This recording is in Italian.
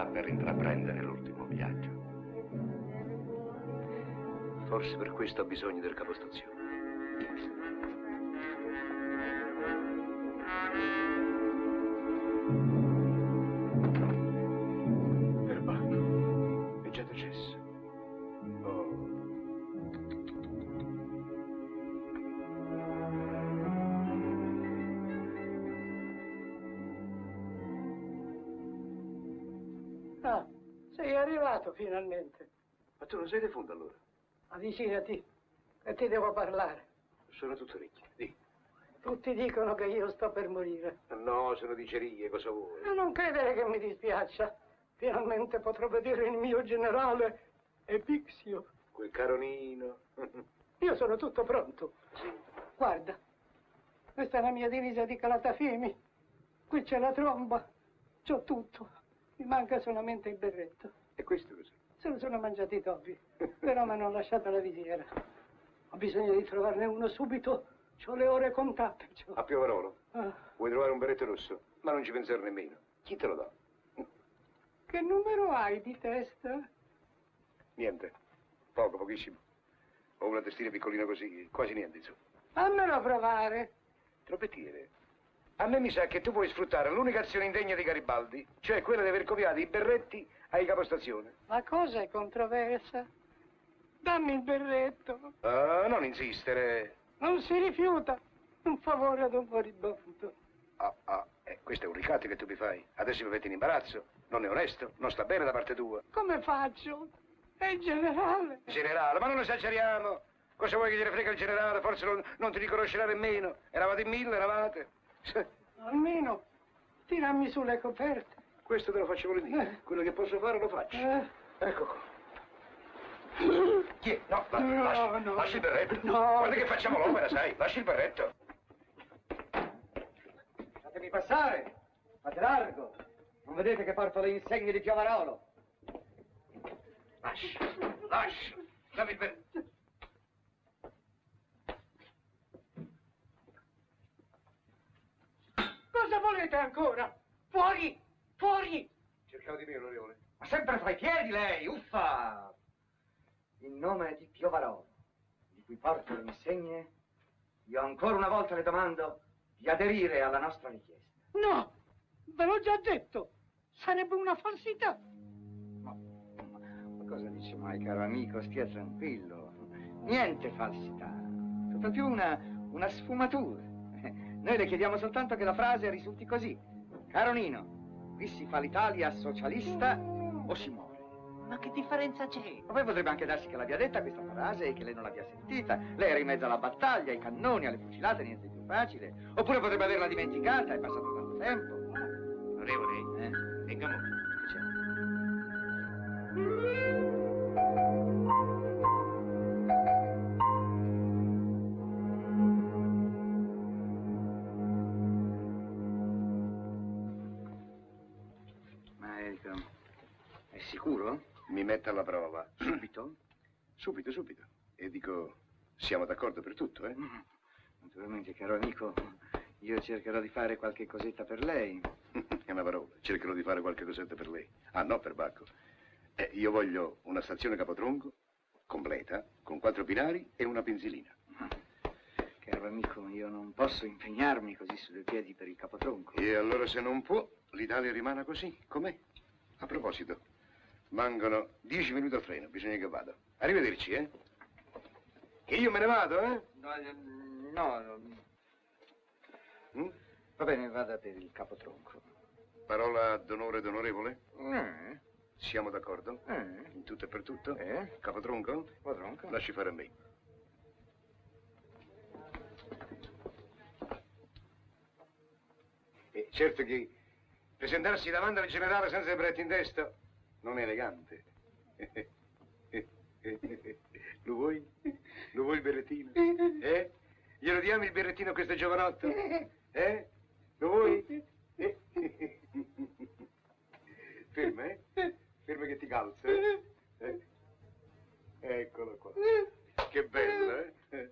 sta per intraprendere l'ultimo viaggio. Forse per questo ha bisogno del capostazione. Già decesso. Ah, sei arrivato finalmente. Ma tu non sei defunto allora? Avvicinati e ti devo parlare. Sono tutto orecchie. Di. Tutti dicono che io sto per morire. No, sono dicerie, cosa vuoi? Ma non credere che mi dispiaccia. Finalmente potrò vedere il mio generale Epixio. Quel caronino. Io sono tutto pronto. Sì. Guarda, questa è la mia divisa di Calatafimi. Qui c'è la tromba. C'ho tutto. Mi manca solamente il berretto. E questo cos'è? Se lo sono mangiati i topi. Però mi hanno lasciato la visiera. Ho bisogno di trovarne uno subito. C'ho le ore contate. c'ho. A Piovarolo. Ah, Vuoi trovare un berretto rosso? Ma non ci pensare nemmeno. Chi te lo dà? che numero hai di testa? Niente. Poco, pochissimo. Ho una testina piccolina così, quasi niente, insomma. Fammelo provare. Troppettiere. A me mi sa che tu puoi sfruttare l'unica azione indegna di Garibaldi, cioè quella di aver copiato i berretti ai capostazione. La cosa è controversa. Dammi il berretto. Ah, non insistere. Non si rifiuta. Un favore ad un moribondo. Ah, ah, eh, questo è un ricatto che tu mi fai. Adesso mi metti in imbarazzo. Non è onesto, non sta bene da parte tua. Come faccio? È il generale. Generale, ma non esageriamo. Cosa vuoi che gliene frega il generale? Forse non, non ti riconoscerà nemmeno. Eravate in mille, eravate. Almeno tirami sulle coperte. Questo te lo faccio volentieri. Quello che posso fare lo faccio. Eh, Ecco qua. Chi è? No, la- No, lasci, no. lasci il berretto. No. Guarda che facciamo l'opera, sai. Lasci il berretto. Fatemi passare! Fate largo! Non vedete che porto le insegne di Piovarolo? Lasci, lasci. Dammi il berretto. cosa volete ancora? Fuori! Fuori! Cercavo di me, onorevole. Ma sempre fra i piedi lei, uffa! In nome di Piovarolo, di cui porto le insegne, io ancora una volta le domando di aderire alla nostra richiesta. No! Ve l'ho già detto! Sarebbe una falsità! Ma, ma cosa dice mai, caro amico? Stia tranquillo. Niente falsità. Tutto più una, una sfumatura. Noi le chiediamo soltanto che la frase risulti così. Caro Nino, qui si fa l'Italia socialista o si muore. Ma che differenza c'è? Ma poi potrebbe anche darsi che l'abbia detta questa frase e che lei non l'abbia sentita. Lei era in mezzo alla battaglia, ai cannoni, alle fucilate, niente di più facile. Oppure potrebbe averla dimenticata, è passato tanto tempo. Sicuro? Mi metta alla prova. Subito? Subito, subito. E dico, siamo d'accordo per tutto, eh? Naturalmente, caro amico, io cercherò di fare qualche cosetta per lei. È una parola. Cercherò di fare qualche cosetta per lei. Ah, no, per Bacco. Eh, io voglio una stazione capotronco, completa, con quattro binari e una pensilina. Caro amico, io non posso impegnarmi così su due piedi per il capotronco. E allora se non può, l'Italia rimane così, com'è. A proposito, mancano dieci minuti al treno, bisogna che vada. Arrivederci, eh? Che io me ne vado, eh? No, no, no. Mm? Va bene, vada per il capotronco. Parola d'onore d'onorevole? Eh? Siamo d'accordo? Eh? In tutto e per tutto? Eh? Capotronco? Capotronco? Lasci fare a me. E certo che presentarsi davanti al generale senza il berretto in testa non elegante. Lo vuoi? Lo vuoi il berrettino? Eh? Glielo diamo il berrettino a questo giovanotto? Eh? Lo vuoi? Ferma, eh? Ferma che ti calza. eh? Eh? Eccolo qua. Che bello, eh?